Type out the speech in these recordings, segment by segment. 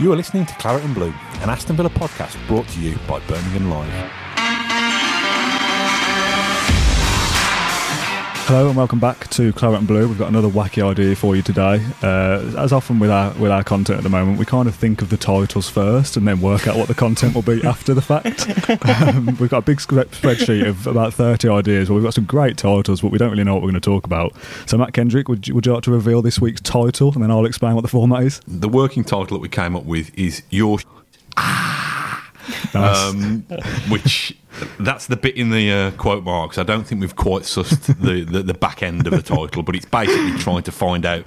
You are listening to Claret and Blue, an Aston Villa podcast brought to you by Birmingham Live. Hello and welcome back to Claret and Blue. We've got another wacky idea for you today. Uh, as often with our with our content at the moment, we kind of think of the titles first and then work out what the content will be after the fact. Um, we've got a big spreadsheet of about thirty ideas. Well, we've got some great titles, but we don't really know what we're going to talk about. So, Matt Kendrick, would you, would you like to reveal this week's title, and then I'll explain what the format is? The working title that we came up with is your. Nice. um, which that's the bit in the uh, quote marks. I don't think we've quite sussed the, the, the back end of the title, but it's basically trying to find out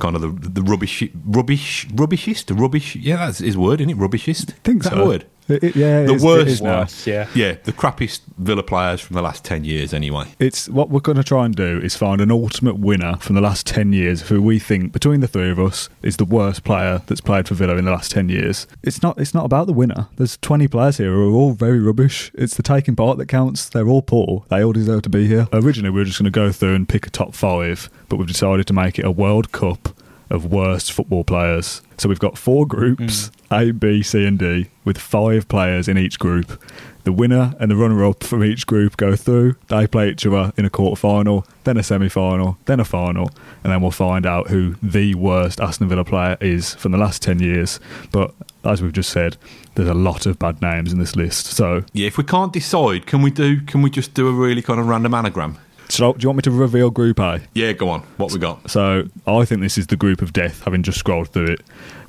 kind of the, the rubbish, rubbish, rubbishist, rubbish. Yeah, that's his word, isn't it? Rubbishist. think Is that so. a word? It- it- yeah, The is- worst- is now. Worse, yeah. Yeah, the crappiest Villa players from the last ten years, anyway. It's what we're going to try and do is find an ultimate winner from the last 10 years who we think between the three of us is the worst player that's played for Villa in the last 10 years. It's not it's not about the winner. There's 20 players here who are all very rubbish. It's the taking part that counts. They're all poor. They all deserve to be here. Originally we were just going to go through and pick a top 5, but we've decided to make it a World Cup of worst football players. So we've got four groups, mm. A, B, C and D, with 5 players in each group. The winner and the runner up from each group go through. They play each other in a quarter final, then a semi final, then a final, and then we'll find out who the worst Aston Villa player is from the last 10 years. But as we've just said, there's a lot of bad names in this list. So, Yeah, if we can't decide, can we do? Can we just do a really kind of random anagram? So do you want me to reveal Group A? Yeah, go on. What we got? So, I think this is the group of death, having just scrolled through it.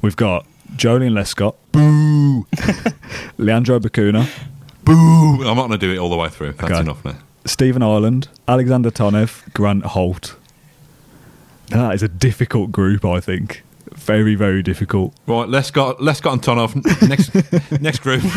We've got Joleon Lescott, boo, Leandro Bacuna, Boo! I'm not going to do it all the way through. That's Okay. enough now. Stephen Ireland, Alexander Tonev, Grant Holt. That is a difficult group, I think. Very, very difficult. Right, let's got let's got on off. Next next group. Did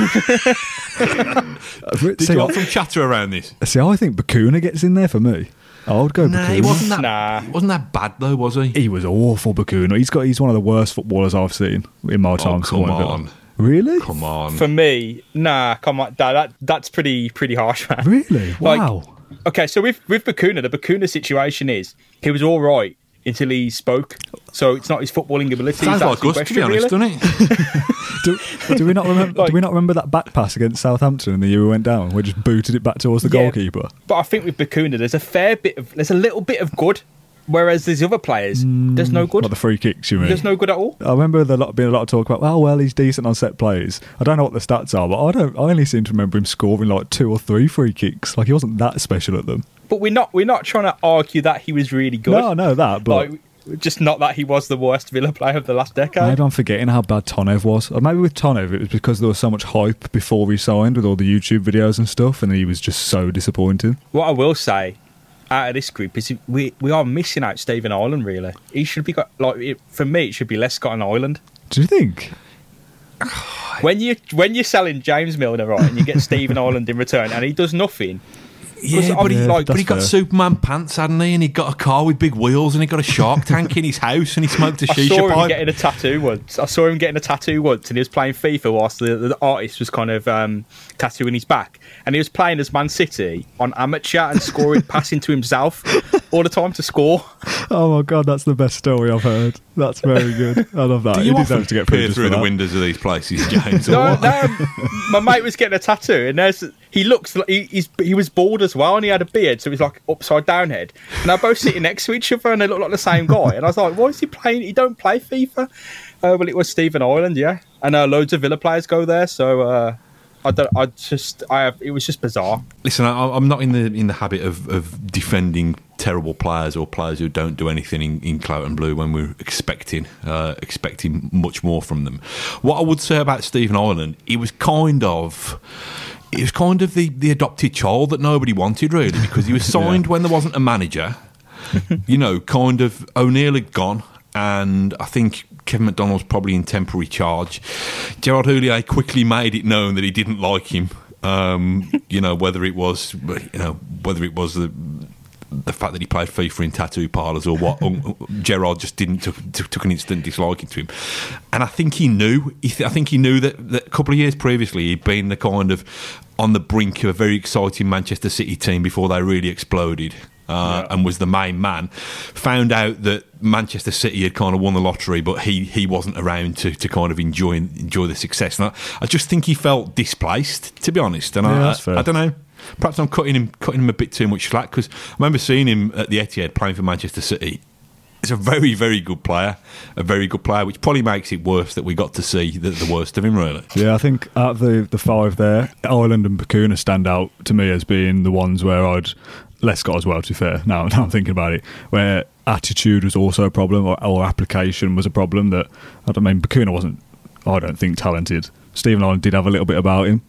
see, you I, want some chatter around this? see, I think Bacuna gets in there for me. I would go Nah, Bacuna. he wasn't that. Nah. wasn't that bad though, was he? He was awful, Bacuna. He's got. He's one of the worst footballers I've seen in my oh, time. Oh, come supporting Villa. on. Really? Come on. For me, nah, come on, that, that that's pretty pretty harsh, man. Really? Like- Wow. Okay, so with with Bacuna, the Bacuna situation is he was all right until he spoke. So it's not his footballing ability. Sounds that's like in us, to be question, honest, really. doesn't it? do, do we not remember? Like- do we not remember that back pass against Southampton in the year we went down? We just booted it back towards the Yeah. goalkeeper. But I think with Bacuna, there's a fair bit of there's a little bit of good, whereas there's other players, there's no mm. good. What the free kicks? You mean? There's no good at all. I remember there lot being a lot of talk about, oh well, he's decent on set plays. I don't know what the stats are, but I don't. I only seem to remember him scoring like two or three free kicks. Like he wasn't that special at them. But we're not we're not trying to argue that he was really good. No, I know that, but like just not that he was the worst Villa player of the last decade. maybe I'm forgetting how bad Tonev was. Or maybe with Tonev, it was because there was so much hype before he signed with all the YouTube videos and stuff, and he was just so disappointing. What I will say out of this group is we we are missing out Stephen Ireland. Really, he should be got like it, for me. It should be Lescott and Ireland. Do you think? When you when you're selling James Milner right and you get Stephen Ireland in return and he does nothing. Yeah, but he, Yeah, like, but he got fair. Superman pants, hadn't he? And he got a car with big wheels, and he got a shark tank in his house, and he smoked a I saw shisha him pipe. getting a tattoo once. I saw him getting a tattoo once, and he was playing FIFA whilst the, the artist was kind of um, tattooing his back, and he was playing as Man City on amateur and scoring, passing to himself all the time to score. Oh my god, that's the best story I've heard. That's very good. I love that. Do he you often deserves to get peer through the that. windows of these places, James? No, no, my mate was getting a tattoo, and there's he looks like he, he's he was bald as well, and he had a beard, so he was like upside down head. And they're both sitting next to each other, and they look like the same guy. And I was like, why is he playing? He don't play FIFA. Uh, well, it was Stephen Ireland, yeah, and uh, loads of Villa players go there. So uh, I don't, I just, I have, it was just bizarre. Listen, I, I'm not in the in the habit of, of defending terrible players or players who don't do anything in, in Claret and Blue when we're expecting uh, expecting much more from them. What I would say about Stephen Ireland, he was kind of. He was kind of the, the adopted child that nobody wanted, really, because he was signed when there wasn't a manager. you know, kind of O'Neill had gone, and I think Kevin MacDonald's probably in temporary charge. Gerard Houllier quickly made it known that he didn't like him. Um, you know whether it was you know whether it was the the fact that he played FIFA in tattoo parlours or what um, Gerard just didn't took, took, took, an instant disliking to him, and I think he knew. He th- I think he knew that, that a couple of years previously he'd been the kind of on the brink of a very exciting Manchester City team before they really exploded. Uh, yeah. and was the main man. Found out that Manchester City had kind of won the lottery, but he he wasn't around to, to kind of enjoy enjoy the success. And I, I just think he felt displaced, to be honest. And yeah, I, I, I don't know. Perhaps I'm cutting him cutting him a bit too much slack because I remember seeing him at the Etihad playing for Manchester City. He's a very, very good player, a very good player, which probably makes it worse that we got to see the, the worst of him, really. Yeah, I think out of the, the five there, Ireland and Bacuna stand out to me as being the ones where I'd Lescott as well, to be fair, now, now I'm thinking about it, where attitude was also a problem or, or application was a problem that, I don't mean, Bacuna wasn't, I don't think, talented. Stephen Ireland did have a little bit about him,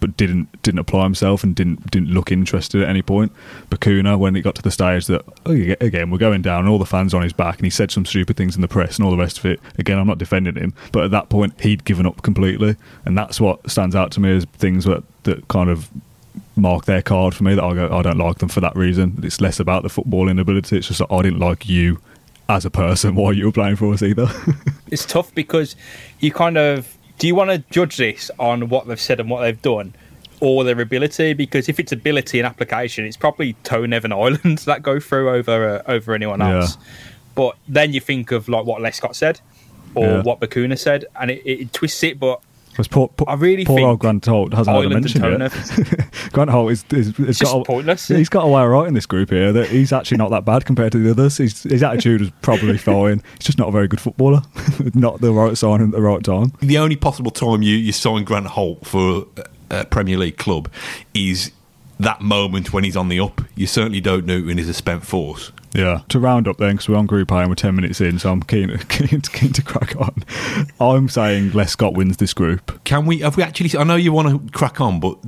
but didn't didn't apply himself and didn't didn't look interested at any point. Bacuna, when it got to the stage that oh, again we're going down, and all the fans on his back, and he said some stupid things in the press and all the rest of it. Again, I'm not defending him, but at that point he'd given up completely, and that's what stands out to me as things that that kind of mark their card for me that I go I don't like them for that reason. It's less about the footballing ability. It's just that I didn't like you as a person while you were playing for us either. it's tough because you kind of do you want to judge this on what they've said and what they've done, or their ability? Because if it's ability and application, it's probably Tone Evan Islands that go through over uh, over anyone else. Yeah. But then you think of like what Lescott said or yeah. what Bacuna said, and it, it twists it. But because poor, poor, I really poor old Grant Holt hasn't Ireland mentioned it. Grant Holt is, is, is got a, pointless. He's got a way right in this group here. That he's actually not that bad compared to the others. He's, his attitude is probably fine. He's just not a very good footballer. not the right sign at the right time. The only possible time you, you sign Grant Holt for a Premier League club is that moment when he's on the up. You certainly don't know when he's a spent force. Yeah. To round up then, because we're on Group I and we're 10 minutes in, so I'm keen, keen, keen to crack on. I'm saying Lescott wins this group. Can we, have we actually, I know you want to crack on, but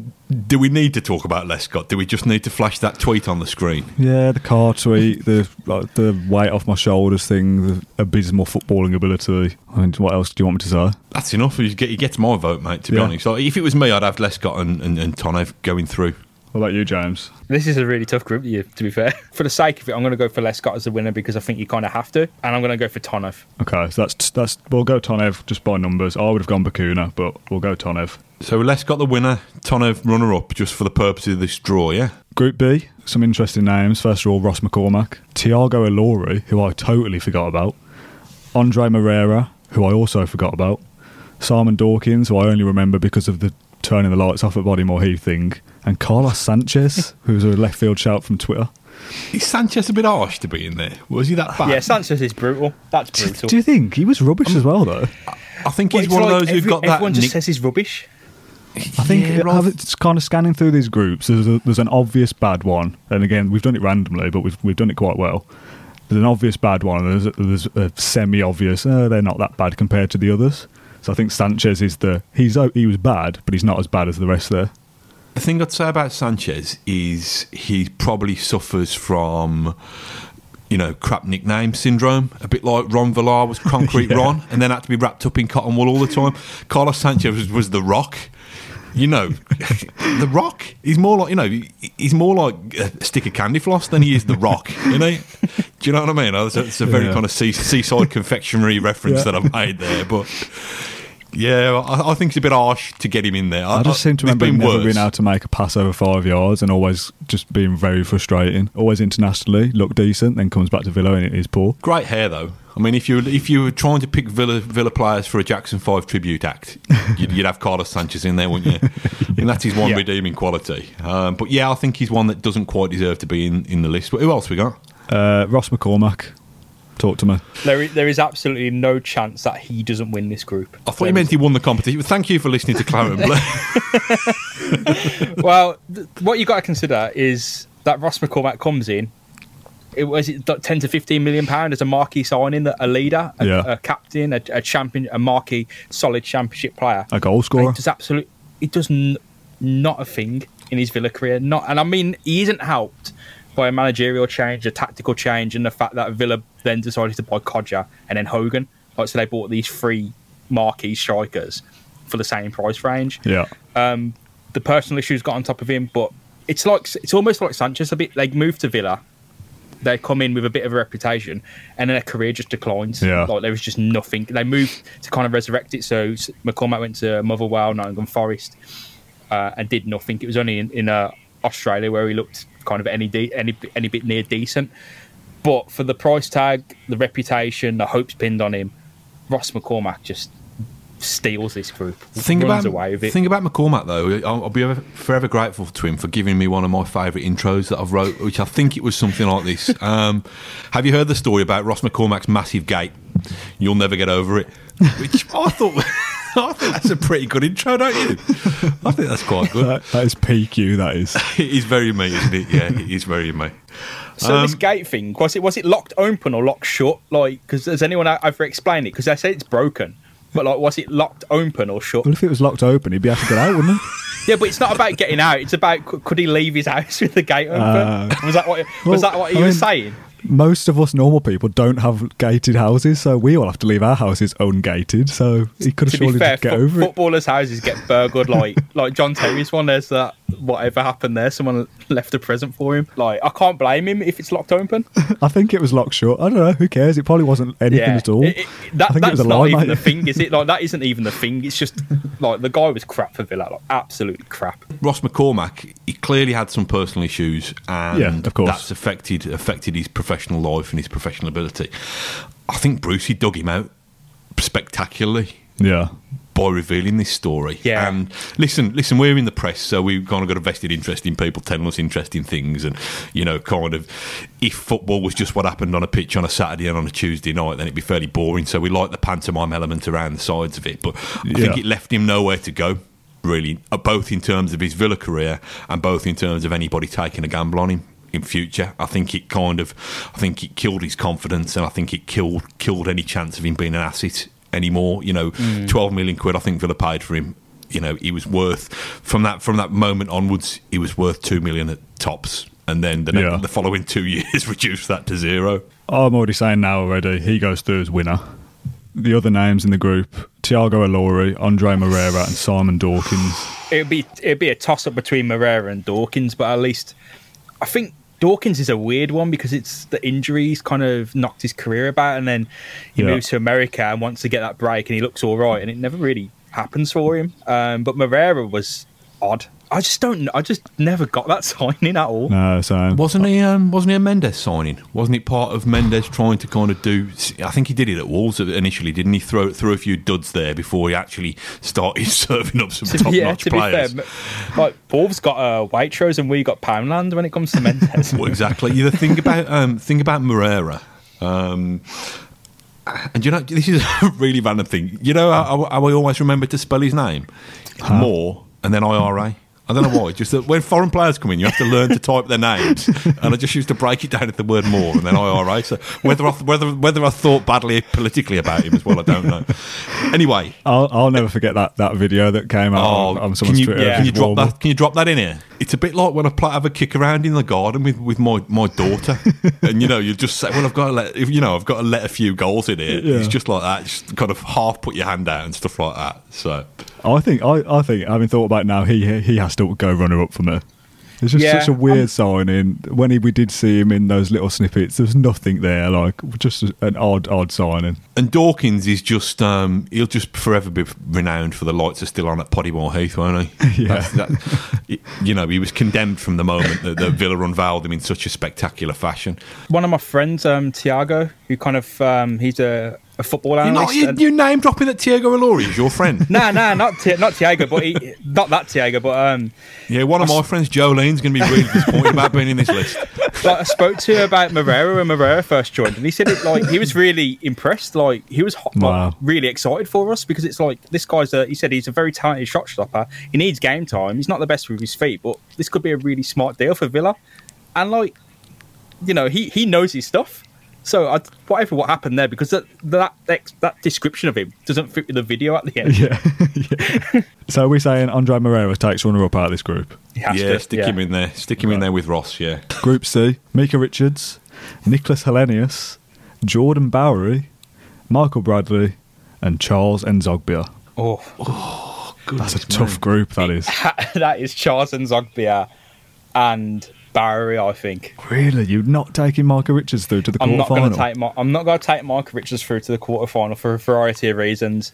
do we need to talk about Lescott? Do we just need to flash that tweet on the screen? Yeah, the car tweet, the like, the weight off my shoulders thing, the abysmal footballing ability. I mean, what else do you want me to say? That's enough. You get, you get my vote, mate, to be yeah. honest. So if it was me, I'd have Lescott and, and, and Tonev going through. What about you, James? This is a really tough group, you, to be fair. For the sake of it, I'm going to go for Lescott as the winner because I think you kind of have to, and I'm going to go for Tonev. Okay, so that's that's we'll go Tonev just by numbers. I would have gone Bacuna, but we'll go Tonev. So Lescott the winner, Tonev runner up, just for the purposes of this draw, yeah. Group B, some interesting names. First of all, Ross McCormack, Tiago Ilori, who I totally forgot about, Andre Moreira, who I also forgot about, Simon Dawkins, who I only remember because of the turning the lights off at Bodymoor Heath thing, and Carlos Sanchez, who was a left field shout from Twitter. Is Sanchez a bit harsh to be in there? Was he that bad? Yeah, Sanchez is brutal. That's brutal. Do, do you think he was rubbish um, as well, though? I think he's well, one like of those who've got that. Everyone just says he's rubbish. I think yeah, it's kind of scanning through these groups. There's, a, there's an obvious bad one, and again, we've done it randomly, but we've we've done it quite well. There's an obvious bad one, and there's a, there's a semi-obvious. Uh, they're not that bad compared to the others. So I think Sanchez is the he's oh, he was bad, but he's not as bad as the rest there. The thing I'd say about Sanchez is he probably suffers from you know, crap nickname syndrome, a bit like Ron Vlaar was Concrete yeah. Ron, and then had to be wrapped up in cotton wool all the time. Carlos Sanchez was, was the Rock. You know, the Rock. He's more like you know, he's more like a stick of candy floss than he is the Rock. You know, do you know what I mean? It's a, it's a very yeah. kind of sea, seaside confectionery reference yeah. that I've made there, but yeah, I, I, think it's a bit harsh to get him in there. I, I just seem to remember never worse. being able to make a pass over five yards and always just being very frustrating. Always internationally look decent, then comes back to Villa and it is poor. Great hair though. I mean, if you if you were trying to pick Villa Villa players for a Jackson Five tribute act, you'd, you'd have Carlos Sanchez in there, wouldn't you? and that's his one yeah. redeeming quality. Um, but yeah, I think he's one that doesn't quite deserve to be in, in the list. But who else we got? Uh, Ross McCormack. Talk to me. There is, there is absolutely no chance that he doesn't win this group. I thought you meant he won the competition. Thank you for listening to Blue. well, th- what you've got to consider is that Ross McCormack comes in. It was it ten to fifteen million pound as a marquee signing, that a leader, a, yeah. a captain, a, a, champion, a marquee, solid championship player, a goal scorer. He does absolute. He does n- not a thing in his Villa career. Not, and I mean, he isn't helped by a managerial change, a tactical change, and the fact that Villa then decided to buy Kodjia and then Hogan. Like, so they bought these three marquee strikers for the same price range. Yeah. Um, the personal issues got on top of him, but it's like it's almost like Sanchez a bit. They moved to Villa, they come in with a bit of a reputation, and then their career just declines. Yeah. like there was just nothing. They moved to kind of resurrect it. So McCormack went to Motherwell, Nottingham Forest, uh, and did nothing. It was only in, in uh, Australia where he looked kind of any de- any any bit near decent. But for the price tag, the reputation, the hopes pinned on him, Ross McCormack just steals this group. Think runs about away with it. think about McCormack though. I'll, I'll be ever, forever grateful to him for giving me one of my favourite intros that I've wrote, which I think it was something like this. Um, have you heard the story about Ross McCormack's massive gate? You'll never get over it. Which I thought. I think that's a pretty good intro, don't you? I think that's quite good. That, that is PQ, that is. it is very me, isn't it? Yeah, it is very me. So this Um, gate thing was it was it locked open or locked shut? Like, because has anyone ever explained it? Because they say it's broken, but like, was it locked open or shut? Well, if it was locked open, he'd be able to get out, wouldn't he? Yeah, but it's not about getting out. It's about could, he leave his house with the gate open? Uh, was that what was well, that what he I was saying? Most of us normal people don't have gated houses, so we all have to leave our houses ungated. So he could have surely fair, just get fo- over it. footballers' houses get burgled like like John Terry's one. There's that whatever happened there. Someone left a present for him. Like I can't blame him if it's locked open. I think it was locked shut. I don't know. Who cares? It probably wasn't anything Yeah, at all. It- it- that, I think it that's was a not lie, even mate. the thing, is it? Like that isn't even the thing. It's just like the guy was crap for Villa, like absolutely crap. Ross McCormack, he clearly had some personal issues, and Yeah, of course. that's affected affected his professional life and his professional ability. I think Brucey dug him out spectacularly Yeah. By revealing this story. Yeah. And listen, listen, we're in the press, so we've kind of got a vested interest in people telling us interesting things, and you know, kind of, if football was just what happened on a pitch on a Saturday and on a Tuesday night, then it'd be fairly boring. So we like the pantomime element around the sides of it, but I think it left him nowhere to go. Really, uh, both in terms of his Villa career and both in terms of anybody taking a gamble on him in future. I think it kind of, I think it killed his confidence, and I think it killed killed any chance of him being an asset anymore. You know, mm. twelve million quid. I think Villa paid for him. You know, he was worth from that from that moment onwards. He was worth two million at tops, and then the, Yeah. the following two years reduced that to zero. I'm already saying now already, he goes through as winner. The other names in the group, Tiago Ilori, Andre Moreira and Simon Dawkins. It'd be it'd be a toss up between Moreira and Dawkins, but at least I think Dawkins is a weird one because it's the injuries kind of knocked his career about, and then he Yeah. moves to America and wants to get that break, and he looks all right, and it never really happens for him. Um, but Moreira was odd. I just don't. I just never got that signing at all. No, so Wasn't he? Um, wasn't he a Mendes signing? Wasn't it part of Mendes trying to kind of do? I think he did it at Wolves initially, didn't he? Throw throw a few duds there before he actually started serving up some To top be, yeah, notch to be players. fair, M- like Wolves got uh, Waitrose and we got Poundland when it comes to Mendes. Well, exactly. You think about um, think about Moreira. Um, and you know, this is a really random thing. You know how, how I always remember to spell his name? More and then IRA. I don't know why. Just that when foreign players come in, you have to learn to type their names, and I just used to break it down at the word more and then IRA. So whether I, whether whether I thought badly politically about him as well, I don't know. Anyway, I'll, I'll never forget that, that video that came out Oh, on, on can someone's you, Twitter. yeah. can you drop that? Can you drop that in here? It's a bit like when I play, have a kick around in the garden with, with my, my daughter, and you know you just say, "Well, I've got to let you know I've got to let a few goals in here." Yeah. It's just like that, just kind of half put your hand out and stuff like that. So I think I, I think having thought about it now, he he has to go runner up for me. It's just Yeah, such a weird I'm- signing. When he, we did see him in those little snippets, there was nothing there. Like just an odd odd signing. and Dawkins is just um, he'll just forever be renowned for the lights are still on at Bodymoor Heath, won't he? Yeah. That- you know, he was condemned from the moment that, that Villa unveiled him in such a spectacular fashion. One of my friends, um, Tiago, who kind of um, he's a, a football You're not you, and- you name dropping that Tiago Ilori is your friend. Nah, nah, not Ti- not Tiago, but he, not that Tiago, but um, Yeah, one of my friends, Jolene's going to be really disappointed about being in this list. like I spoke to him about Moreira when Moreira first joined, and he said it like he was really impressed. Like he was hot, like, really excited for us because it's like this guy's a. He said he's a very talented shot stopper. He needs game time. He's not the best with his feet, but this could be a really smart deal for Villa. And like, you know, he he knows his stuff. So I, whatever what happened there, because that that that description of him doesn't fit with the video at the end. Yeah. yeah. So we're saying Andre Moreira takes runner up out of this group. Yeah, to, stick yeah. him in there. Stick him in there with Ross. Yeah, Group C: Micah Richards, Nicklas Helenius, Jordan Bowery, Michael Bradley, and Charles Nzogbia. Oh, oh That's a tough group, that is. that is Charles Nzogbia and Bowery, I think. Really? You're not taking Michael Richards through to the I'm not going quarterfinal? to take my, I'm not going to take Michael Richards through to the quarterfinal for a variety of reasons,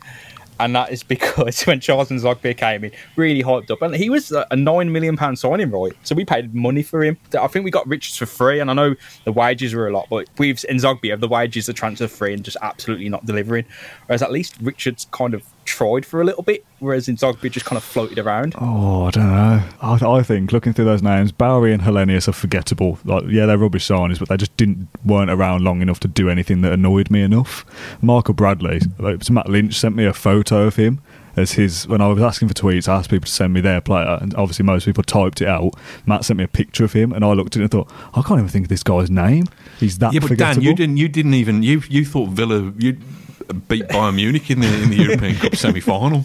and that is because when Charles Nzogbia came in, really hyped up, and he was a nine million pound signing, right? So we paid money for him. I think we got Richards for free, and I know the wages were a lot, but with Nzogbia, the wages are transfer free and just absolutely not delivering. Whereas at least Richards kind of tried for a little bit, whereas Nzogbia just kind of floated around. Oh, I don't know. I, I think looking through those names, Bowery and Helenius are forgettable. Like, yeah, they're rubbish signings, but they just didn't weren't around long enough to do anything that annoyed me enough. Michael Bradley, like, Matt Lynch sent me a photo of him as his. When I was asking for tweets, I asked people to send me their player, and obviously most people typed it out. Matt sent me a picture of him, and I looked at it and thought, I can't even think of this guy's name. He's that Yeah, but forgettable. Dan, you didn't. You didn't even. You you thought Villa you beat Bayern Munich in the in the European Cup semi final.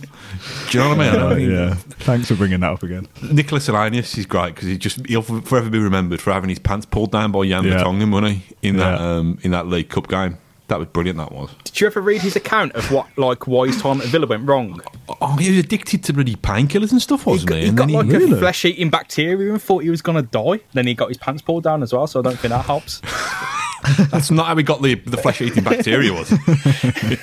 Do you know what I mean? I don't think- yeah, thanks for bringing that up again. Nicklas Helenius is great because he just he'll forever be remembered for having his pants pulled down by Jan Yeah. Vertonghen, wasn't he? In that Yeah. um, in that League Cup game. That was brilliant. That was. Did you ever read his account of what, like, why his time at Villa went wrong? Oh, he was addicted to bloody painkillers and stuff, He wasn't got, he? he And got then like really? a flesh-eating bacteria and thought he was going to die. Then he got his pants pulled down as well, so I don't think that helps. that's not how we got the the flesh eating bacteria. Was. Who-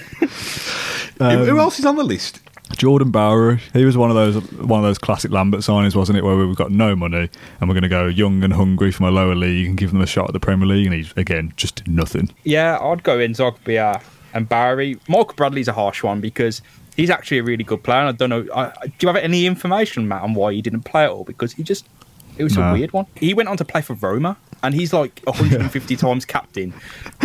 Um, Who else is on the list? Jordan Bowery, he was one of those one of those classic Lambert signings, wasn't it? Where we've got no money and we're going to go young and hungry from a lower league and give them a shot at the Premier League, and he's again just did nothing. yeah, I'd go Nzogbia and Bowery. Michael Bradley's a harsh one because he's actually a really good player. And I don't know. I, I- do you have any information, Matt, on why he didn't play at all? Because he just it was Nah. a weird one. He went on to play for Roma, and he's like 150 times captain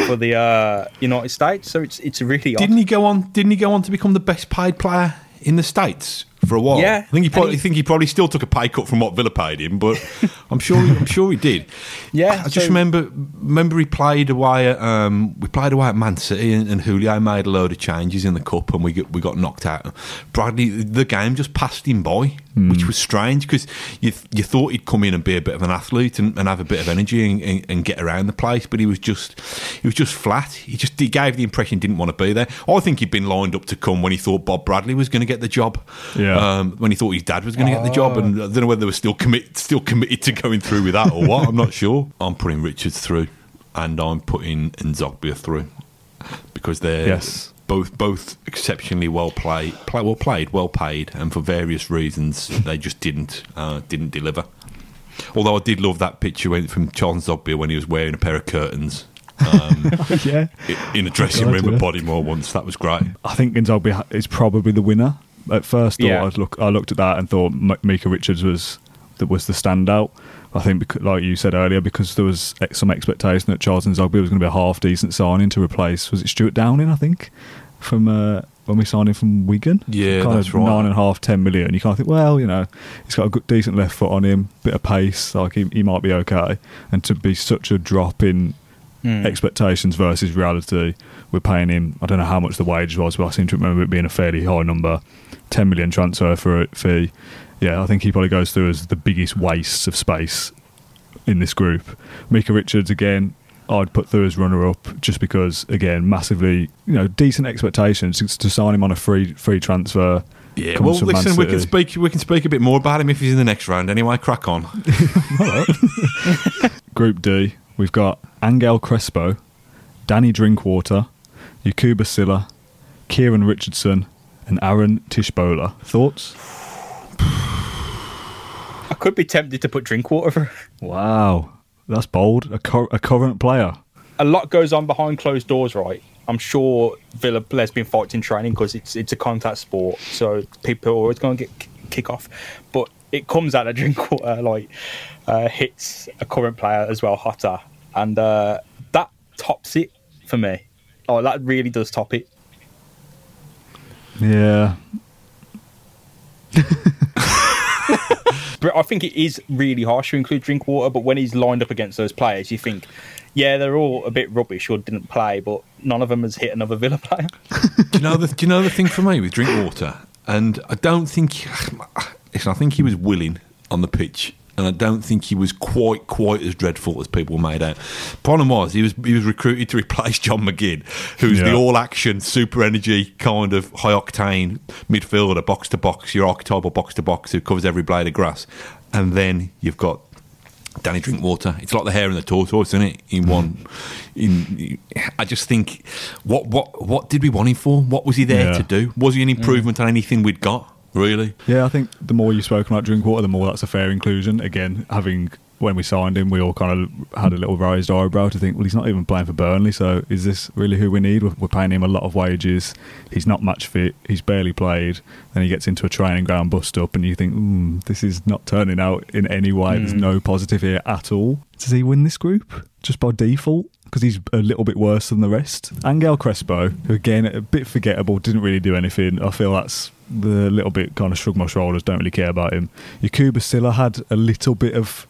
for the uh, United States. So it's it's really. Didn't he go on? Didn't he go on to become the best paid player in the states for a while? Yeah, I think he probably he- think he probably still took a pay cut from what Villa paid him, but I'm sure I'm sure he did. Yeah, I just so- remember remember he played away at um, we played away at Man City and, and Julio made a load of changes in the cup and we got, we got knocked out. Bradley, the game just passed him by, Hmm. which was strange because you you thought he'd come in and be a bit of an athlete and, and have a bit of energy and, and, and get around the place, but he was just he was just flat. He just he gave the impression he didn't want to be there. I think he'd been lined up to come when he thought Bob Bradley was going to get the job. Yeah. Um, when he thought his dad was going to get the job, and I don't know whether they were still commit still committed to going through with that or what. I'm not sure. I'm putting Richards through, and I'm putting Nzogbia through because they're Yes. both both exceptionally well played, play, well played, well paid, and for various reasons they just didn't uh, didn't deliver. Although I did love that picture from Charles Nzogbia when he was wearing a pair of curtains. Um, yeah, in a dressing God, room yeah. at Bodymoor once, that was great. I think Gonzalez is probably the winner. At first, thought Yeah. I'd look, I looked at that and thought M- Micah Richards was that was the standout. I think, because, like you said earlier, because there was some expectation that Charles Nzogbia was going to be a half decent signing to replace was it Stewart Downing? I think from uh, when we signed him from Wigan. Yeah, kind that's of right. Nine and a half, ten million. You kind of think, well, you know, he's got a good, decent left foot on him, bit of pace, like he, he might be okay. And to be such a drop in Hmm. expectations versus reality. We're paying him. I don't know how much the wage was, but I seem to remember it being a fairly high number. Ten million transfer for fee. Yeah, I think he probably goes through as the biggest waste of space in this group. Micah Richards again. I'd put through as runner-up just because, again, massively, you know, decent expectations to, to sign him on a free free transfer. Yeah, well, listen, we can speak. We can speak a bit more about him if he's in the next round. Anyway, crack on. Group D, we've got Angel Crespo, Danny Drinkwater, Yacouba Sylla, Kieran Richardson, and Aaron Tshibola. Thoughts? I could be tempted to put Drinkwater for. Wow, that's bold. A, cur- a current player. a lot goes on behind closed doors, right? I'm sure Villa players been fighting training because it's it's a contact sport, so people are always going to get k- kick off. But it comes out of Drinkwater like uh, hits a current player as well, hotter, and uh, that tops it for me. Oh, that really does top it. Yeah, But I think it is really harsh to include Drinkwater. But when he's lined up against those players, you think, yeah, they're all a bit rubbish or didn't play, but none of them has hit another Villa player. do you know the Do you know the thing for me with Drinkwater? And I don't think. Listen, I think he was willing on the pitch, and I don't think he was quite quite as dreadful as people made out. Problem was he was he was recruited to replace John McGinn, who's the all action, super energy kind of high octane midfielder, box to box, your archetypal box to box who covers every blade of grass, and then you've got Danny Drinkwater. It's like the hair and the tortoise, isn't it? In one, mm. in I just think, what what what did we want him for? What was he there Yeah. to do? Was he an mm. improvement on anything we'd got? Really? Yeah, I think the more you've spoken about Drinkwater, the more that's a fair inclusion. Again, having when we signed him, we all kind of had a little raised eyebrow to think, well, he's not even playing for Burnley, so is this really who we need? We're, we're paying him a lot of wages. He's not match fit. He's barely played. Then he gets into a training ground bust up, and you think, mm, this is not turning out in any way. There's no positive here at all. Does he win this group just by default? Because he's a little bit worse than the rest. Angel Crespo, who again a bit forgettable, didn't really do anything. I feel that's the little bit kind of shrug my shoulders. Don't really care about him. Yacouba Sylla had a little bit of.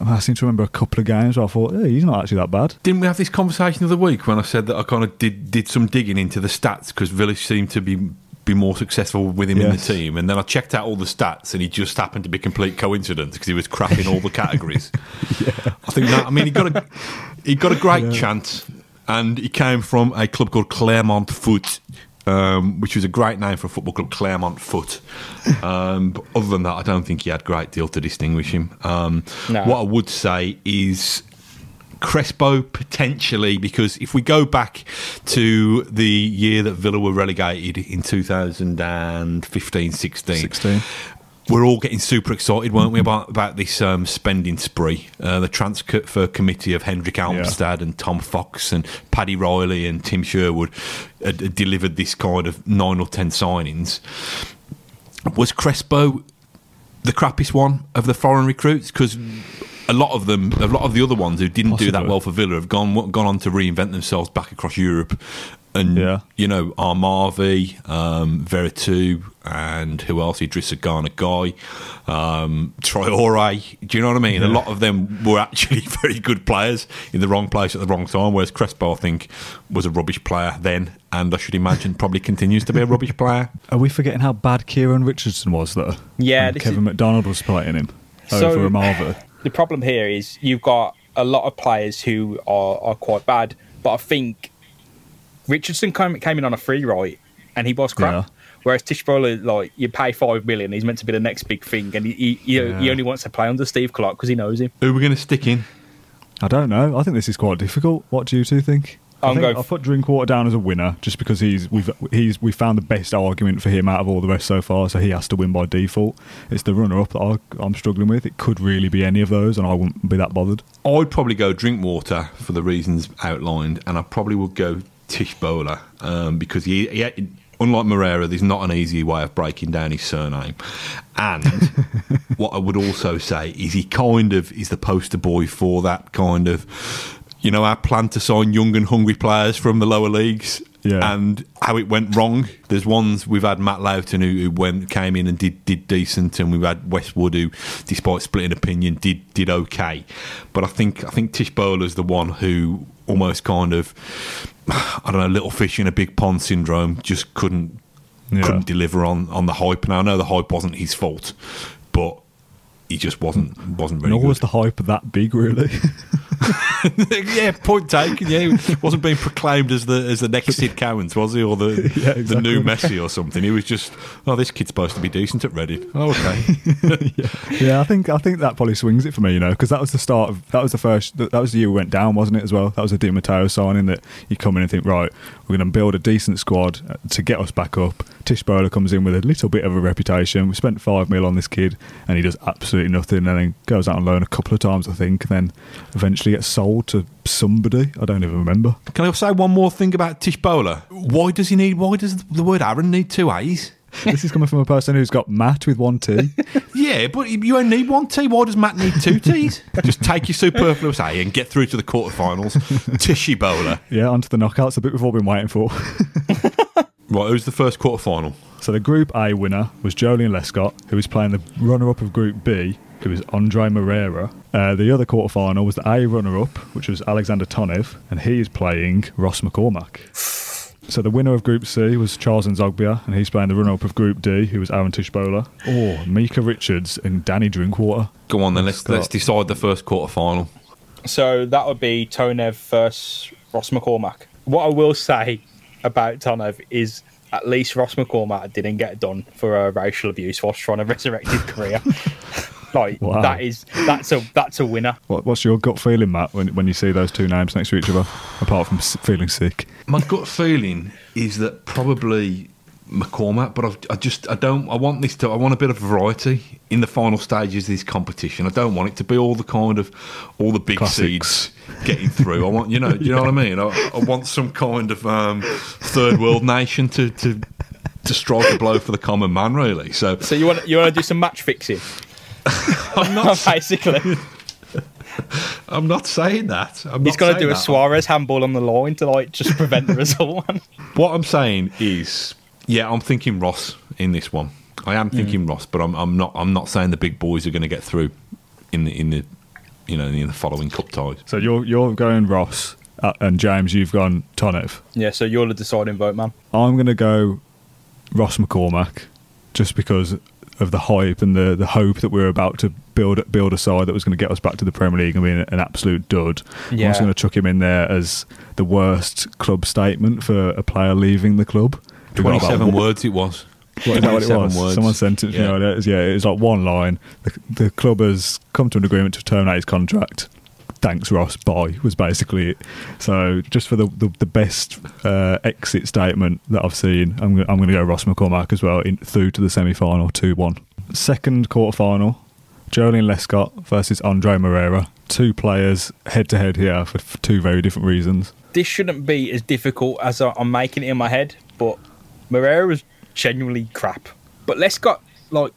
I seem to remember a couple of games where I thought, hey, he's not actually that bad. Didn't we have this conversation the other week when I said that I kind of did did some digging into the stats because Village seemed to be be more successful with him Yes. in the team, and then I checked out all the stats, and he just happened to be complete coincidence because he was crap in all the categories. yeah. I think that. I mean, he got a he got a great chance, and he came from a club called Clermont Foot. Um, which was a great name for a football club, Clermont Foot. Um, but other than that, I don't think he had a great deal to distinguish him. Um, No. What I would say is Crespo potentially because if we go back to the year that Villa were relegated in 2015 16, 16. We're all getting super excited, weren't we, about, about this um, spending spree? Uh, the transfer committee of Hendrik Almstadt and Tom Fox and Paddy Riley and Tim Sherwood had, had delivered this kind of nine or ten signings. Was Crespo the crappiest one of the foreign recruits? Because a lot of them, a lot of the other ones who didn't do that well for Villa have gone gone on to reinvent themselves back across Europe. And Yeah. you know, Amavi, um, Veretout, and who else? Idrissa Gana Gueye, um, Traore. Do you know what I mean? A lot of them were actually very good players in the wrong place at the wrong time. Whereas Crespo, I think, was a rubbish player then, and I should imagine probably continues to be a rubbish player. Are we forgetting how bad Kieran Richardson was, though? Yeah, this Kevin is- MacDonald was playing him So- over Amavi. the problem here is you've got a lot of players who are, are quite bad, but I think Richardson came, came in on a free right and he was crap. Yeah. Whereas Tshibola, like you pay five million, he's meant to be the next big thing, and he he, he, he only wants to play under Steve Clarke because he knows him. Who are we going to stick in? I don't know. I think this is quite difficult. What do you two think? I I'm think going I'll f- put Drinkwater down as a winner just because he's we've he's we found the best argument for him out of all the rest so far, so he has to win by default. It's the runner up that I, I'm struggling with. It could really be any of those, and I wouldn't be that bothered. I'd probably go Drinkwater for the reasons outlined, and I probably would go Tshibola um, because he, he, unlike Moreira, there's not an easy way of breaking down his surname. And what I would also say is he kind of is the poster boy for that kind of, you know, our plan to sign young and hungry players from the lower leagues. Yeah. And how it went wrong. There's ones we've had Matt Lowton who, who went came in and did did decent, and we've had Westwood who, despite splitting opinion, did did okay. But I think I think Tshibola's the one who almost kind of I don't know, little fish in a big pond syndrome. Just couldn't Yeah. couldn't deliver on on the hype. Now I know the hype wasn't his fault, but he just wasn't wasn't very Nor good. was the hype that big, really. yeah, point taken. Yeah, he wasn't being proclaimed as the as the next Sid Cowans, was he, or the Yeah, the new. Messi or something? He was just, oh, this kid's supposed to be decent at Reading. Oh, okay. yeah, I think I think that probably swings it for me, you know, because that was the start of that was the first that, that was the year we went down, wasn't it? As well, that was a Di Matteo signing that you come in and think, right, we're going to build a decent squad uh, to get us back up. Tshibola comes in with a little bit of a reputation. We spent five mil on this kid, and he does absolutely nothing, and then goes out on loan a couple of times, I think, and then eventually gets sold to somebody. I don't even remember. Can I say one more thing about Tshibola? Why does he need? Why does the word Aaron need two A's? this is coming from a person who's got Matt with one T. Yeah, but you only need one T. Why does Matt need two T's? Just take your superfluous A and get through to the quarterfinals. Tishy Bowler. yeah, onto the knockouts, a bit we've all been waiting for. Right, who's the first quarterfinal? So the Group A winner was Joleon Lescott, who was playing the runner-up of Group B, who was Andre Moreira. Uh, the other quarter-final was the A runner-up, which was Alexander Tonev, and he is playing Ross McCormack. So the winner of Group C was Charles Nzogbia, and he's playing the runner-up of Group D, who was Aaron Tshibola. Or Micah Richards and Danny Drinkwater. Go on then. Let's Scott. let's decide the first quarter final. So that would be Tonev versus Ross McCormack. What I will say about Tonev is at least Ross McCormack didn't get done for uh, racial abuse whilst trying to resurrect his career. like Wow. that is that's a that's a winner. What, what's your gut feeling, Matt, when, when you see those two names next to each other, apart from feeling sick? My gut feeling is that probably McCormack, but I've, I just I don't I want this to I want a bit of variety in the final stages of this competition. I don't want it to be all the kind of all the big Classics. seeds getting through. I want you know you know what I mean. I, I want some kind of um, third world nation to to to strike a blow for the common man, really. So So you want you want to do some match fixing, I'm not basically. I'm not saying that. I'm He's going to saying do a. Suarez handball on the line to like just prevent the result. What I'm saying is, yeah, I'm thinking Ross in this one. I am thinking Ross, but I'm, I'm not. I'm not saying the big boys are going to get through in the in the you know in the following cup ties. So you're you're going Ross, uh, and James, you've gone Tonev. yeah, so you're the deciding vote, man. I'm going to go Ross McCormack, just because of the hype and the, the hope that we are about to build build a side that was going to get us back to the Premier League and be an, an absolute dud. I'm Yeah. just going to chuck him in there as the worst club statement for a player leaving the club. We've got about Twenty-seven words it was. What, is that what it 27 was? words. Someone sent it. Yeah. like that. It was- Yeah, it was like one line. The, the club has come to an agreement to terminate his contract. Thanks, Ross. Bye. Was basically it. So, just for the the, the best uh, exit statement that I've seen, I'm I'm going to go Ross McCormack as well in, through to the semi final, two one. Second quarter final, Joleon Lescott versus Andre Moreira. Two players head to head here for, for two very different reasons. This shouldn't be as difficult as I'm making it in my head, but Moreira was genuinely crap. But Lescott, like,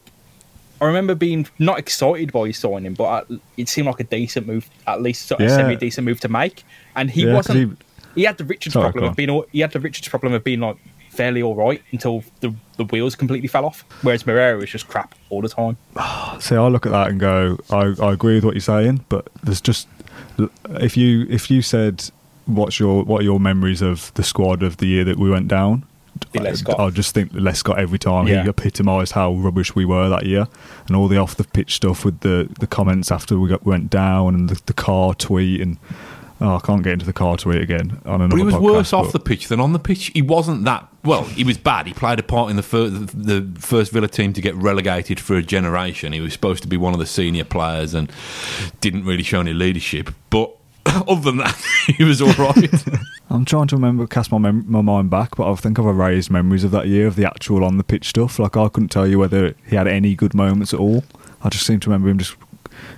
I remember being not excited by his signing, but I, it seemed like a decent move, at least sort of Yeah. semi decent move to make. And he Yeah, wasn't. He, had the Richards Sorry, problem of being. all- He had the Richards problem of being like fairly all right until the the wheels completely fell off. Whereas Moreira was just crap all the time. See, I look at that and go, I, I agree with what you're saying, but there's just if you if you said what's your what are your memories of the squad of the year that we went down, I, I just think Lescott every time Yeah. he epitomised how rubbish we were that year, and all the off the pitch stuff with the the comments after we got went down and the, the car tweet and. Oh, I can't get into the car tweet again on another But he was podcast, worse off the pitch than on the pitch. He wasn't that well. He was bad. He played a part in the fir- the first Villa team to get relegated for a generation. He was supposed to be one of the senior players and didn't really show any leadership. But other than that, he was all right. I'm trying to remember, cast my, mem- my mind back, but I think I've erased memories of that year of the actual on the pitch stuff. Like I couldn't tell you whether he had any good moments at all. I just seem to remember him just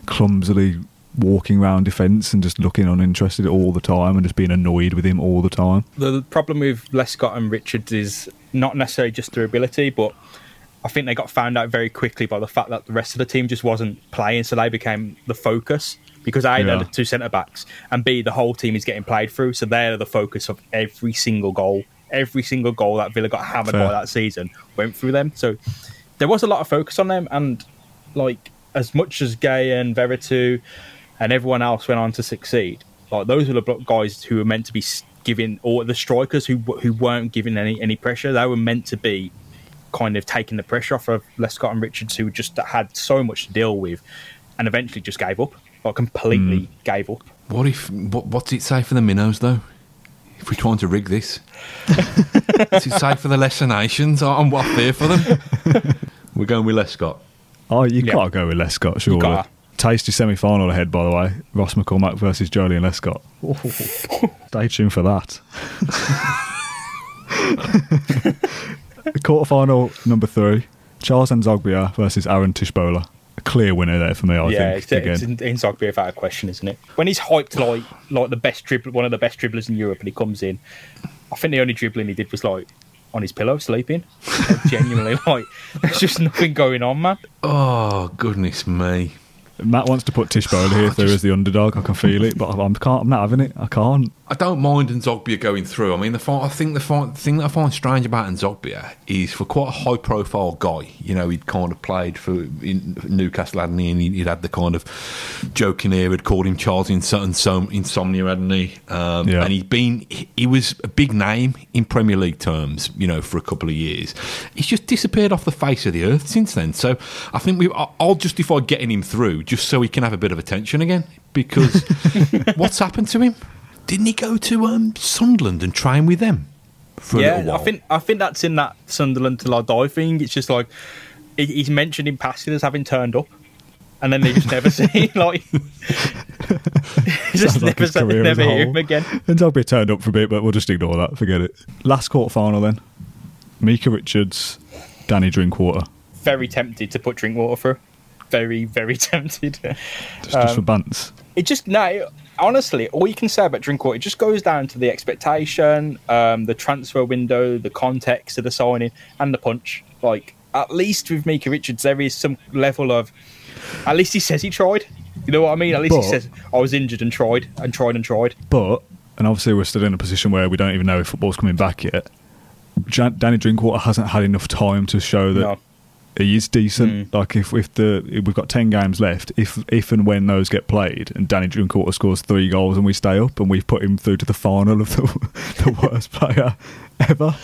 clumsily walking around defence and just looking uninterested all the time and just being annoyed with him all the time. the, the problem with Lescott and Richards is not necessarily just their ability, but I think they got found out very quickly by the fact that the rest of the team just wasn't playing, so they became the focus because A, Yeah. they're the two centre backs, and B, the whole team is getting played through, so they're the focus of every single goal. Every single goal that Villa got hammered Fair. by that season went through them. So there was a lot of focus on them, and like as much as Gueye and Veretout and everyone else went on to succeed, like those were the guys who were meant to be giving, or the strikers who who weren't giving any any pressure. They were meant to be kind of taking the pressure off of Lescott and Richards, who just had so much to deal with, and eventually just gave up, or completely hmm. gave up. what if? What, what's it say for the minnows though? If we're trying to rig this, what's it say for the lesser nations? I'm up there for them. We're going with Lescott. Oh, you Yeah. gotta go with Lescott, surely. gotta. Tasty semi final ahead, by the way. Ross McCormack versus Joleon Lescott. Stay tuned for that. Quarter final number three Charles Nzogbia versus Aaron Tshibola. A clear winner there for me, I yeah, think. it's, again. it's in, Nzogbia without a question, isn't it? When he's hyped like like the best dribbler, one of the best dribblers in Europe, and he comes in, I think the only dribbling he did was like on his pillow sleeping. Like, genuinely, like there's just nothing going on, man. Oh goodness me! Matt wants to put Tshibola here through as the underdog. I can feel it, but I'm, can't, I'm not having it. I can't. I don't mind Nzogbia going through. I mean, the I think the thing that I find strange about Nzogbia is for quite a high profile guy. You know, he'd kind of played for in Newcastle, hadn't he? And he'd had the kind of joking here. Had called him Charles Insom- Insom- Insomnia, hadn't he? Um, Yeah. And he'd been, he- was a big name in Premier League terms, you know, for a couple of years. He's just disappeared off the face of the earth since then. So I think we, I- I'll justify getting him through just so he can have a bit of attention again. Because what's happened to him? Didn't he go to um, Sunderland and train with them for a yeah, little I while? think I think that's in that Sunderland till I die thing. It's just like he- he's mentioned in passing as having turned up, and then they just never see like just Sounds like never his career never hear him again. Nzogbia turned up for a bit, but we'll just ignore that. Forget it. Last quarter final then. Micah Richards, Danny Drinkwater. Very tempted to put Drinkwater through. Very very tempted. Just, just for bants. it just no it- honestly all you can say about drinkwater it just goes down to the expectation um, the transfer window the context of the signing and the punch. Like at least with Mika Richards there is some level of at least he says he tried. You know what I mean? At least But- he says I was injured and tried and tried and tried. But, and obviously we're still in a position where we don't even know if football's coming back yet. Jan- Danny Drinkwater hasn't had enough time to show that no he is decent. Mm. Like if, if the if we've got ten games left, if if and when those get played, and Danny Drinkwater scores three goals and we stay up, and we've put him through to the final of the, the worst player ever,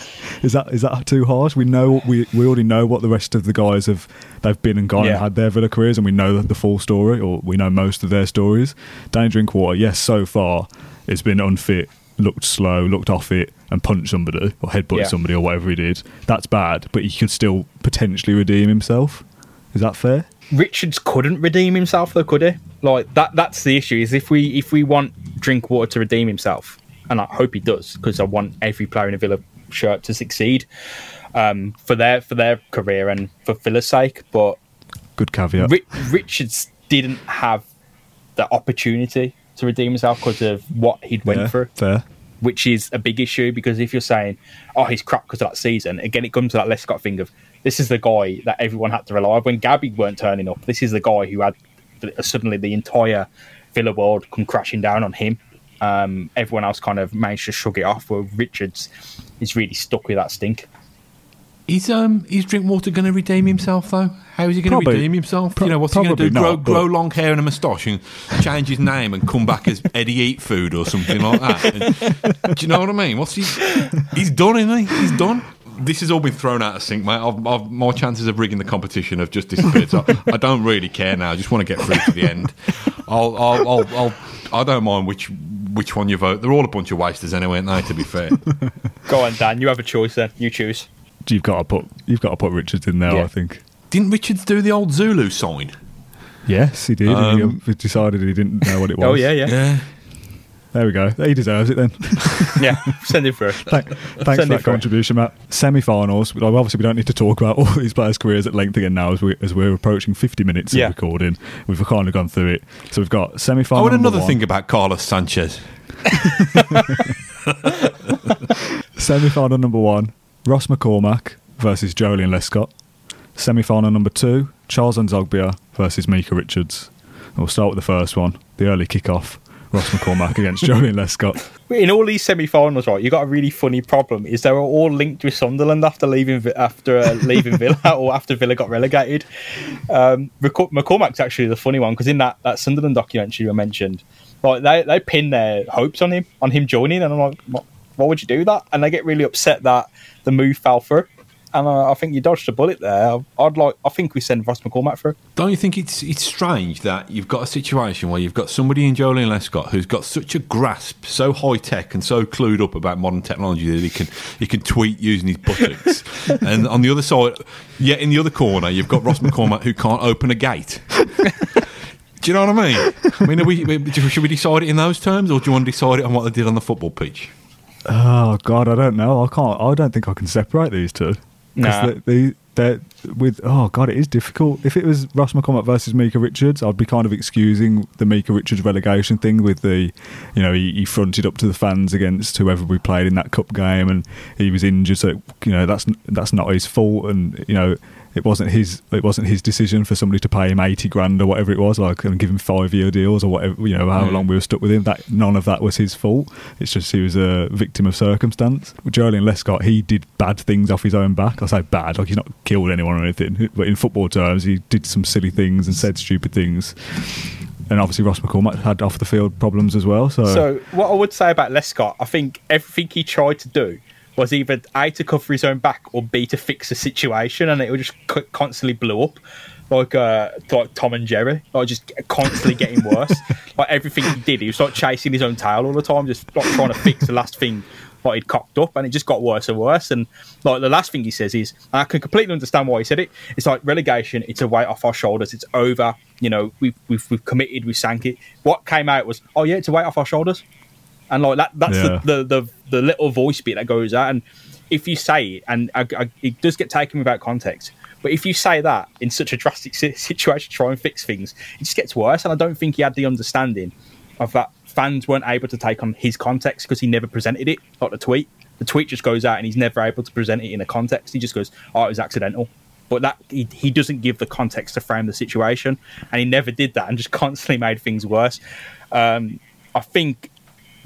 is that is that too harsh? We know we we already know what the rest of the guys have they've been and gone and had their Villa careers, and we know the full story, or we know most of their stories. Danny Drinkwater, yes, so far it's been unfit, looked slow, looked off it, and punched somebody or headbutted Yeah. somebody or whatever he did. That's bad, but he could still potentially redeem himself. Is that fair? Richards couldn't redeem himself though, could he? Like that that's the issue is if we if we want Drinkwater to redeem himself, and I hope he does, because I want every player in a Villa shirt to succeed. Um, for their for their career and for Villa's sake, but Good caveat. Ri- Richards didn't have the opportunity to redeem himself because of what he'd went Yeah, through, Fair. which is a big issue. Because if you're saying, "Oh, he's crap because of that season," again, it comes to that Lescott thing of this is the guy that everyone had to rely on when Gabby weren't turning up. This is the guy who had the, suddenly the entire Villa world come crashing down on him. Um, everyone else kind of managed to shrug it off. Where Richards is really stuck with that stink. Is um is Drinkwater going to redeem himself though? How is he going to Probably- redeem himself? pro- you know, what's he going to do? probably Grow, but- grow long hair and a moustache and change his name and come back as Eddie Eat Food or something like that? And- do you know what I mean? What's he? He's done, isn't he? He's done. This has all been thrown out of sync, mate. I've, I've, my chances of rigging the competition have just disappeared. So I don't really care now. I just want to get through to the end. I'll, I'll, I'll, I'll, I don't mind which which one you vote. They're all a bunch of wasters anyway, aren't they? To be fair. Go on, Dan. You have a choice. Then you choose. You've got to put you've got to put Richards in there. Yeah. I think. Didn't Richards do the old Zulu sign? Yes, he did. Um, he decided he didn't know what it was. Oh yeah, yeah, Yeah. There we go. He deserves it then. yeah. Send him through. Thank, thanks for Send it that for it. contribution, Matt. Semi-finals. Well, Obviously, we don't need to talk about all these players' careers at length again now, as, we, as we're approaching 50 minutes Yeah. of recording. We've kind of gone through it. So we've got semi-final. Oh, and another one. thing about Carlos Sanchez. Semi-final number one: Ross McCormack versus Joleon Lescott. Semi-final number two: Charles Nzogbia versus Mika Richards. And we'll start with the first one: the early kick-off. Ross McCormack against Joleon Lescott. in all these semi-finals, right, you got a really funny problem. Is they were all linked with Sunderland after leaving after uh, leaving Villa or after Villa got relegated. Um, McCormack's actually the funny one because in that, that Sunderland documentary you mentioned, like they they pin their hopes on him on him joining, and I'm like, what, why would you do that? And they get really upset that the move fell through. And uh, I think you dodged a bullet there. I'd like. I think we send Ross McCormack through. Don't you think it's it's strange that you've got a situation where you've got somebody in Joleon Lescott who's got such a grasp, so high tech and so clued up about modern technology that he can he can tweet using his buttocks, and on the other side, yet in the other corner, you've got Ross McCormack who can't open a gate. Do you know what I mean? I mean, we- should we decide it in those terms, or do you want to decide it on what they did on the football pitch? Oh God, I don't know. I can't. I don't think I can separate these two. Nah. they, they, with oh god, it is difficult. If it was Ross McCormack versus Mika Richards, I'd be kind of excusing the Mika Richards relegation thing with the, you know, he, he fronted up to the fans against whoever we played in that cup game, and he was injured, so you know that's that's not his fault, and you know it wasn't his it wasn't his decision for somebody to pay him eighty grand or whatever it was, like and give him five year deals or whatever you know how Mm. long we were stuck with him. That none of that was his fault. It's just he was a victim of circumstance. Julian Lescott, he did bad things off his own back. I say bad, like he's not killed anyone or anything, but in football terms, he did some silly things and said stupid things. And obviously, Ross McCormack had off the field problems as well. So, So what I would say about Lescott, I think everything he tried to do was either A to cover his own back or B to fix the situation, and it would just constantly blow up, like uh, like Tom and Jerry, like just constantly getting worse. like everything he did, he was like chasing his own tail all the time, just like trying to fix the last thing like he'd cocked up, and it just got worse and worse. And like the last thing he says is, I can completely understand why he said it. It's like relegation; it's a weight off our shoulders. It's over. You know, we've we've, we've committed. We sank it. What came out was, oh yeah, it's a weight off our shoulders and like that that's Yeah. the, the the the little voice bit that goes out. And if you say it and I, I, it does get taken without context but if you say that in such a drastic situation to try and fix things it just gets worse. And i don't think he had the understanding of that fans weren't able to take on his context because he never presented it like the tweet. The tweet just goes out and he's never able to present it in a context. He just goes oh it was accidental. But that he, he doesn't give the context to frame the situation. And he never did that and just constantly made things worse. Um, i think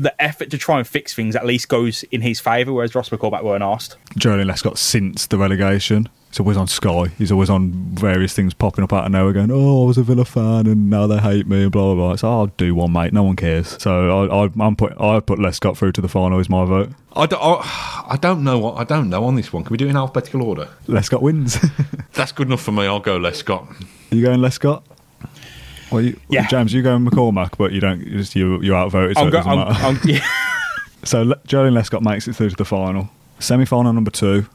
the effort to try and fix things at least goes in his favour, whereas Ross McCormack weren't asked. Julian Lescott since the relegation. He's always on Sky. He's always on various things popping up out of nowhere going, Oh, I was a Villa fan and now they hate me and blah blah blah. So oh, I'll do one, mate. No one cares. So I, I, I'm put I put Lescott through to the final is my vote. I don't, I, I don't know what I don't know on this one. Can we do it in alphabetical order? Lescott wins. That's good enough for me. I'll go Lescott. you going Lescott? Well, you, Yeah. James, you going McCormack, but you don't. You just you you outvoted. So I'm it doesn't I'm- matter. I'm- yeah. So Le- Julian Lescott makes it through to the final. Semi final number two: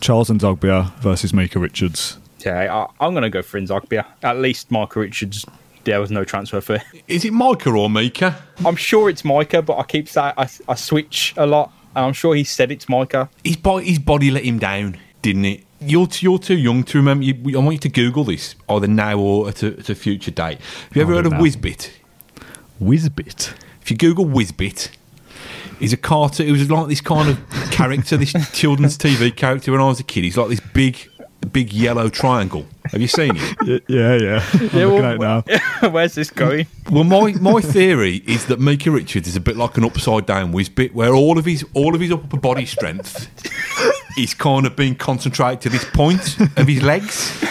Charles Nzogbia versus Mika Richards. yeah, I, I'm going to go for Nzogbia. At least Micah Richards, there was no transfer fee. Is it Micah or Mika? I'm sure it's Micah, but I keep saying I, I switch a lot, and I'm sure he said it's Micah. His body, his body let him down, didn't it? You're you're too young to remember. You, I want you to Google this or the now or at a, at a future date. Have you ever heard of now. Wizbit? Wizbit. If you Google Wizbit, he's a cartoon. It was like this kind of character, this children's TV character when I was a kid. He's like this big, big yellow triangle. Have you seen it? Y- Yeah, yeah. I'm looking at it now. Where's this going? Well, my, my theory is that Mika Richards is a bit like an upside down Wizbit, where all of his all of his upper body strength is kind of being concentrated to this point of his legs.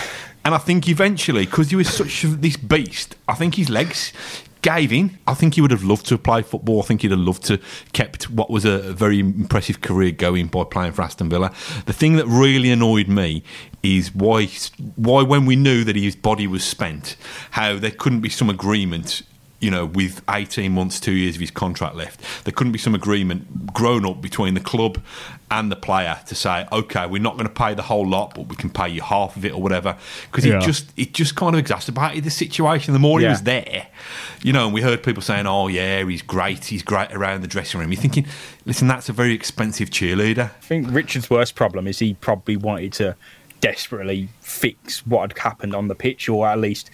And I think eventually, because he was such this beast, I think his legs gave in. I think he would have loved to played football. I think he'd have loved to kept what was a, very impressive career going by playing for Aston Villa. The thing that really annoyed me is why why when we knew that his body was spent, how there couldn't be some agreement you know, with 18 months, two years of his contract left, there couldn't be some agreement grown up between the club and the player to say, okay, we're not going to pay the whole lot, but we can pay you half of it or whatever. Because Yeah. it just it just kind of exacerbated the situation. The more he was there, you know, and we heard people saying, oh, yeah, he's great, he's great around the dressing room. You're thinking, listen, that's a very expensive cheerleader. I think Richard's worst problem is he probably wanted to desperately fix what had happened on the pitch, or at least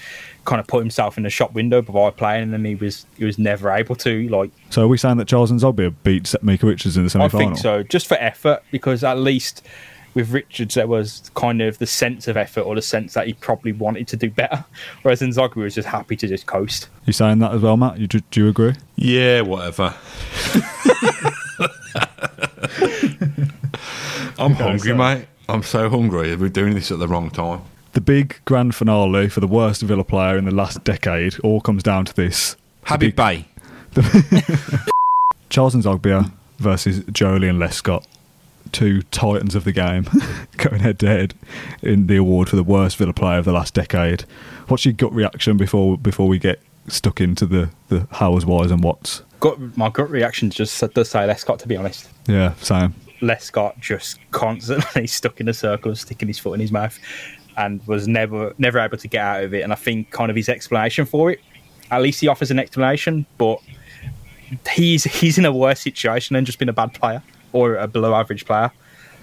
kind of put himself in the shop window by playing, and he was he was never able to. Like So are we saying that Charles Nzogbia beat Mika Richards in the semi final? I final? think so, just for effort, because at least with Richards there was kind of the sense of effort or the sense that he probably wanted to do better, whereas Nzogbia was just happy to just coast. You saying that as well, Matt? You, do, do you agree? Yeah, whatever. I'm hungry, mate. I'm so hungry. We're doing this at the wrong time. The big grand finale for the worst Villa player in the last decade all comes down to this. Habib Beye. Charles Nzogbia versus Joleon Lescott, two titans of the game, going head to head in the award for the worst Villa player of the last decade. What's your gut reaction before before we get stuck into the, the hows, whys, and whats? Gut, my gut reaction just does say Lescott, to be honest. Yeah, same. Lescott just constantly stuck in a circle, sticking his foot in his mouth, and was never never able to get out of it. And I think kind of his explanation for it, at least he offers an explanation, but he's he's in a worse situation than just being a bad player or a below average player.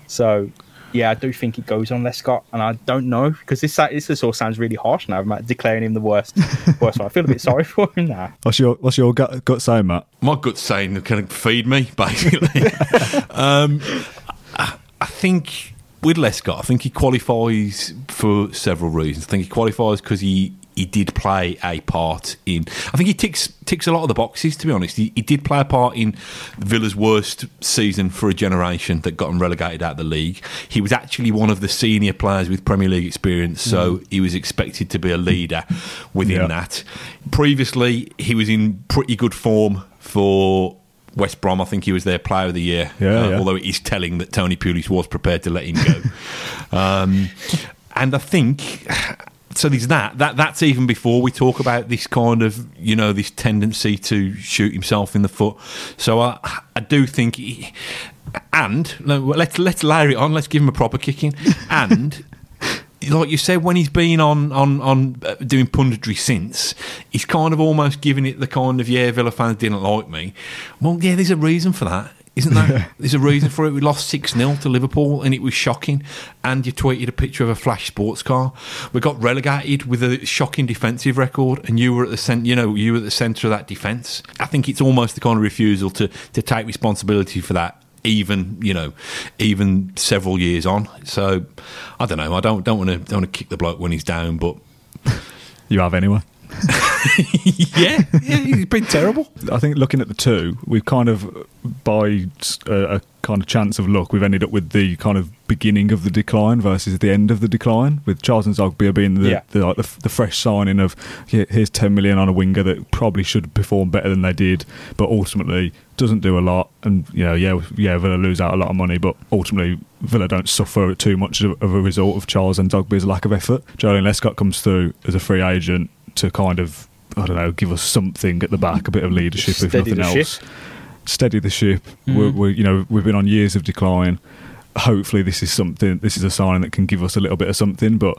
So yeah, I do think it goes on Lescott, and I don't know because this this this all sounds really harsh now. I'm declaring him the worst, worst one. I feel a bit sorry for him now. What's your What's your gut, gut saying, Matt? My gut saying, "Can feed me?" Basically, um, I, I think with Lescott, I think he qualifies for several reasons. I think he qualifies because he he did play a part in. I think he ticks ticks a lot of the boxes. To be honest, he, he did play a part in Villa's worst season for a generation that got them relegated out of the league. He was actually one of the senior players with Premier League experience, so mm. he was expected to be a leader within yeah. that. Previously, he was in pretty good form for West Brom, I think he was their player of the year. Yeah, uh, yeah. Although it is telling that Tony Pulis was prepared to let him go. um, and I think so there's that. That that's even before we talk about this kind of you know this tendency to shoot himself in the foot. So I I do think, he, and let's let's layer it on. Let's give him a proper kicking. And like you said, when he's been on on on uh, doing punditry since, he's kind of almost giving it the kind of yeah, Villa fans didn't like me. Well, yeah, there's a reason for that. Isn't that? There's a reason for it. We lost 6 0 to Liverpool and it was shocking. And you tweeted a picture of a flash sports car. We got relegated with a shocking defensive record and you were at the cent- you know, you were at the centre of that defence. I think it's almost the kind of refusal to, to take responsibility for that even you know even several years on so i don't know i don't don't want to don't want to kick the bloke when he's down but you have anyway yeah, yeah, he's been terrible. I think looking at the two, we've kind of, by a, a, kind of chance of luck, we've ended up with the kind of beginning of the decline versus the end of the decline, with Charles N'Zogbia being the, yeah. the, like the, the, fresh signing of here's 10 million on a winger that probably should perform better than they did, but ultimately doesn't do a lot. And, you know, yeah, yeah, Villa lose out a lot of money, but ultimately Villa don't suffer too much of a result of Charles N'Zogbia's lack of effort. Joleon Lescott comes through as a free agent to kind of I don't know give us something at the back, a bit of leadership Steady if nothing else. Ship. Steady the ship. Mm. We're, we're, you know we've been on years of decline. Hopefully, this is something. This is a sign that can give us a little bit of something, but.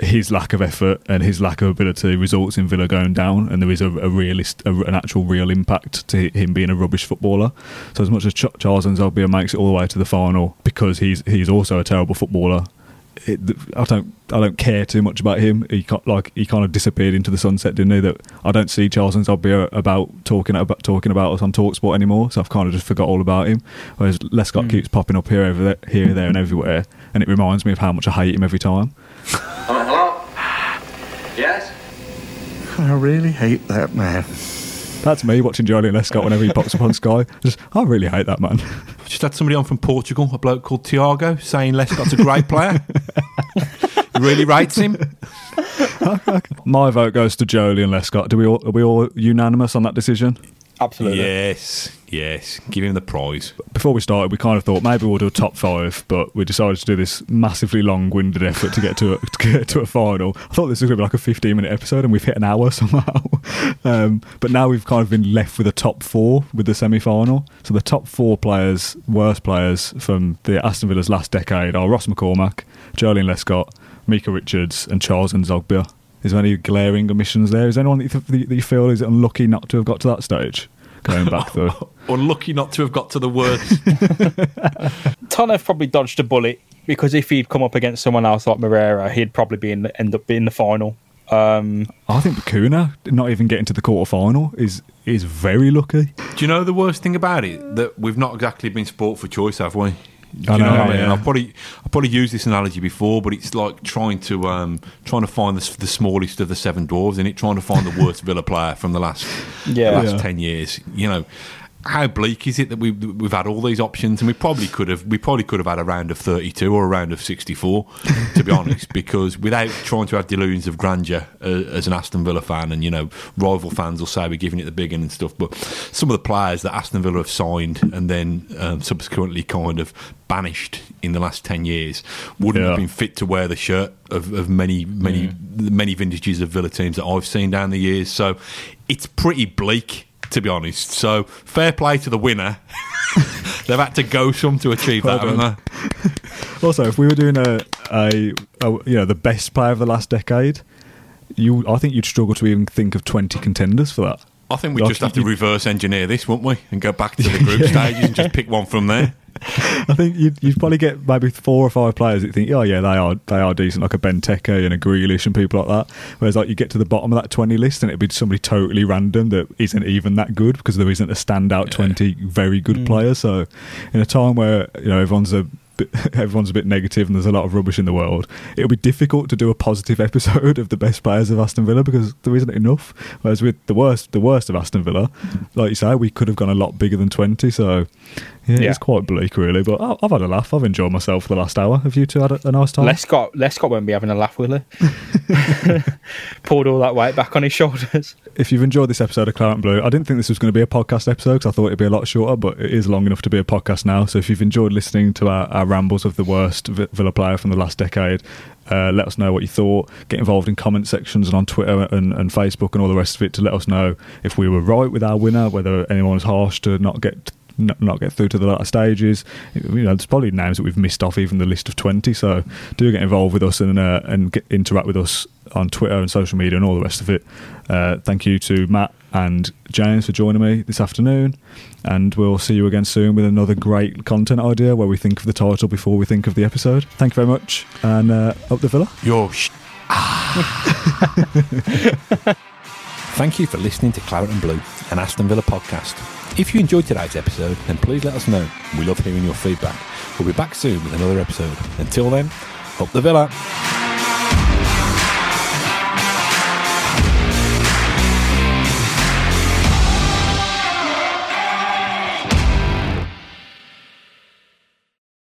His lack of effort and his lack of ability results in Villa going down, and there is a, a realist, a, an actual real impact to him being a rubbish footballer. So, as much as Ch- Charles N'Zogbia makes it all the way to the final because he's he's also a terrible footballer, it, I don't I don't care too much about him. He like he kind of disappeared into the sunset, didn't he? That I don't see Charles and N'Zogbia about talking about talking about us on Talksport anymore. So I've kind of just forgot all about him. Whereas Lescott mm. keeps popping up here, over there, here, there, and everywhere, and it reminds me of how much I hate him every time. hello. Yes. I really hate that man. That's me watching Joleon Lescott whenever he pops up on Sky. Just, I really hate that man. Just had somebody on from Portugal, a bloke called Tiago, saying Lescott's a great player. really rates him. My vote goes to Joleon Lescott. Do we all, are we all unanimous on that decision? Absolutely. Yes, yes. Give him the prize. Before we started, we kind of thought maybe we'll do a top five, but we decided to do this massively long-winded effort to get to a, to get to a final. I thought this was going to be like a 15-minute episode, and we've hit an hour somehow. Um, but now we've kind of been left with a top four with the semi-final. So the top four players, worst players from the Aston Villa's last decade are Ross McCormack, Joleon Lescott, Mika Richards, and Charles N'Zogbia. Is there any glaring omissions there? Is there anyone that you, that you feel is unlucky not to have got to that stage? Going back though, unlucky not to have got to the worst. Tonev probably dodged a bullet because if he'd come up against someone else like Moreira, he'd probably be in the, end up being the final. Um, I think Bacuna not even getting to the quarter final is is very lucky. Do you know the worst thing about it? That we've not exactly been sport for choice, have we? Do I know, know I mean? yeah. I've probably I've probably used this analogy before, but it's like trying to um, trying to find the, the smallest of the seven dwarves, and it trying to find the worst Villa player from the last yeah. the last yeah. ten years. You know, how bleak is it that we've we've had all these options and we probably could have we probably could have had a round of 32 or a round of 64 to be honest because without trying to have delusions of grandeur uh, as an Aston Villa fan and you know rival fans will say we're giving it the big one and stuff but some of the players that Aston Villa have signed and then um, subsequently kind of banished in the last 10 years wouldn't yeah. have been fit to wear the shirt of, of many many mm. many vintages of Villa teams that I've seen down the years so it's pretty bleak to be honest. So fair play to the winner. They've had to go some to achieve well that, done. haven't they? also, if we were doing a, a, a, you know the best player of the last decade, you I think you'd struggle to even think of twenty contenders for that. I think we just have to reverse engineer this, won't we, and go back to the group stages and just pick one from there. I think you'd, you'd probably get maybe four or five players that think, oh yeah, they are they are decent, like a Benteke and a Grealish and people like that. Whereas like you get to the bottom of that twenty list and it'd be somebody totally random that isn't even that good because there isn't a standout twenty very good Mm. player. So in a time where you know everyone's a bit, everyone's a bit negative and there's a lot of rubbish in the world, it'll be difficult to do a positive episode of the best players of Aston Villa because there isn't enough. Whereas with the worst, the worst of Aston Villa, like you say, we could have gone a lot bigger than twenty. So yeah, Yeah. it's quite bleak, really. But I- I've had a laugh. I've enjoyed myself for the last hour. Have you two had a, a nice time? Lescott, Les Scott won't be having a laugh, will he? Poured all that weight back on his shoulders. if you've enjoyed this episode of Claret and Blue, I didn't think this was going to be a podcast episode because I thought it'd be a lot shorter, but it is long enough to be a podcast now. So if you've enjoyed listening to our, our rambles of the worst Vi- Villa player from the last decade, uh, let us know what you thought. Get involved in comment sections and on Twitter and, and Facebook and all the rest of it to let us know if we were right with our winner, whether anyone was harsh to not get not, not get through to the latter stages. You know, there's probably names that we've missed off even the list of twenty. So do get involved with us and uh, and get, interact with us on Twitter and social media and all the rest of it. Uh, thank you to Matt and James for joining me this afternoon, and we'll see you again soon with another great content idea where we think of the title before we think of the episode. Thank you very much, and uh, up the villa. Your sh- Thank you for listening to Claret and Blue, an Aston Villa podcast. If you enjoyed today's episode, then please let us know. We love hearing your feedback. We'll be back soon with another episode. Until then, up the Villa.